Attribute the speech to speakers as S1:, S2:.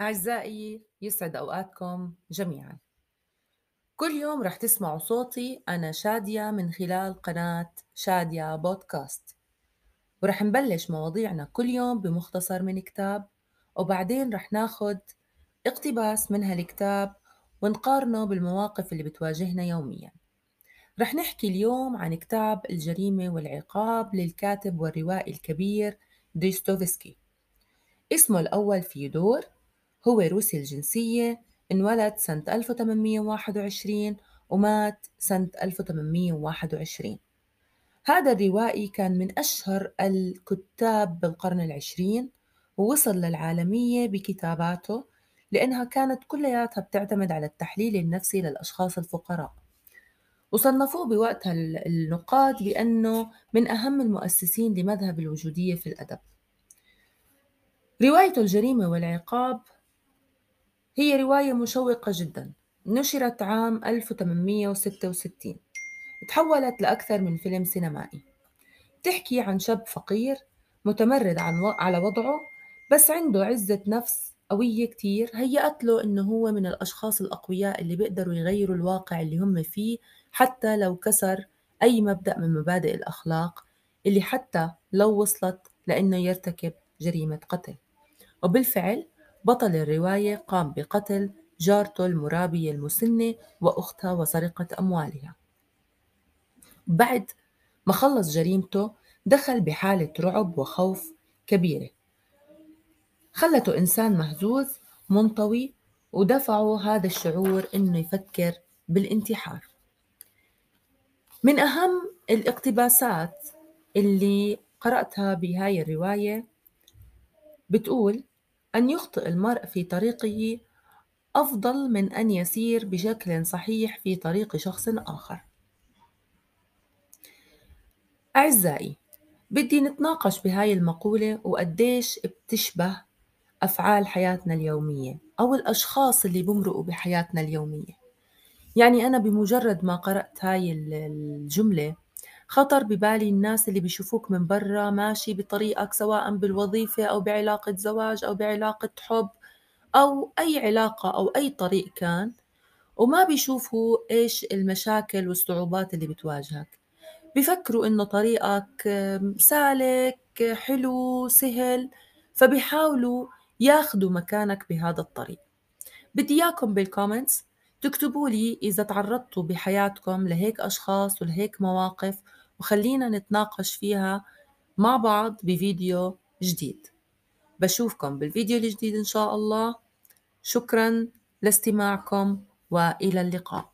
S1: أعزائي يسعد أوقاتكم جميعا. كل يوم رح تسمعوا صوتي أنا شادية من خلال قناة شادية بودكاست. ورح نبلش مواضيعنا كل يوم بمختصر من كتاب وبعدين رح ناخد اقتباس من هالكتاب ونقارنه بالمواقف اللي بتواجهنا يوميا. رح نحكي اليوم عن كتاب الجريمة والعقاب للكاتب والروائي الكبير ديستوفسكي اسمه الأول فيودور هو روسي الجنسية انولد سنة 1821 ومات سنة 1821 هذا الروائي كان من أشهر الكتاب بالقرن العشرين ووصل للعالمية بكتاباته لأنها كانت كلياتها بتعتمد على التحليل النفسي للأشخاص الفقراء. وصنفوه بوقتها النقاد بأنه من أهم المؤسسين لمذهب الوجودية في الأدب. روايته الجريمة والعقاب هي رواية مشوقة جدا. نشرت عام 1866 تحولت لأكثر من فيلم سينمائي. تحكي عن شاب فقير متمرد على وضعه بس عنده عزة نفس قوية كتير. هيأت له إنه هو من الأشخاص الأقوياء اللي بيقدروا يغيروا الواقع اللي هم فيه حتى لو كسر أي مبدأ من مبادئ الأخلاق اللي حتى لو وصلت لإنه يرتكب جريمة قتل. وبالفعل بطل الرواية قام بقتل جارته المرابية المسنة وأختها وسرقة أموالها. بعد ما خلص جريمته دخل بحالة رعب وخوف كبيرة. خلته إنسان مهزوز منطوي ودفعه هذا الشعور إنه يفكر بالانتحار. من أهم الاقتباسات اللي قرأتها بهاي الرواية بتقول أن يخطئ المرء في طريقه أفضل من أن يسير بشكل صحيح في طريق شخص آخر. أعزائي، بدي نتناقش بهاي المقولة وقديش بتشبه أفعال حياتنا اليومية أو الأشخاص اللي بمرقوا بحياتنا اليومية. يعني أنا بمجرد ما قرأت هاي الجملة خطر ببالي الناس اللي بيشوفوك من برا ماشي بطريقك سواء بالوظيفة أو بعلاقة زواج أو بعلاقة حب أو أي علاقة أو أي طريق كان وما بيشوفوا إيش المشاكل والصعوبات اللي بتواجهك. بفكروا إنه طريقك سالك حلو سهل فبيحاولوا ياخدوا مكانك بهذا الطريق. بدي إياكم بالكومنتس تكتبوا لي إذا تعرضتوا بحياتكم لهيك أشخاص ولهيك مواقف وخلينا نتناقش فيها مع بعض بفيديو جديد. بشوفكم بالفيديو الجديد إن شاء الله. شكرا لاستماعكم وإلى اللقاء.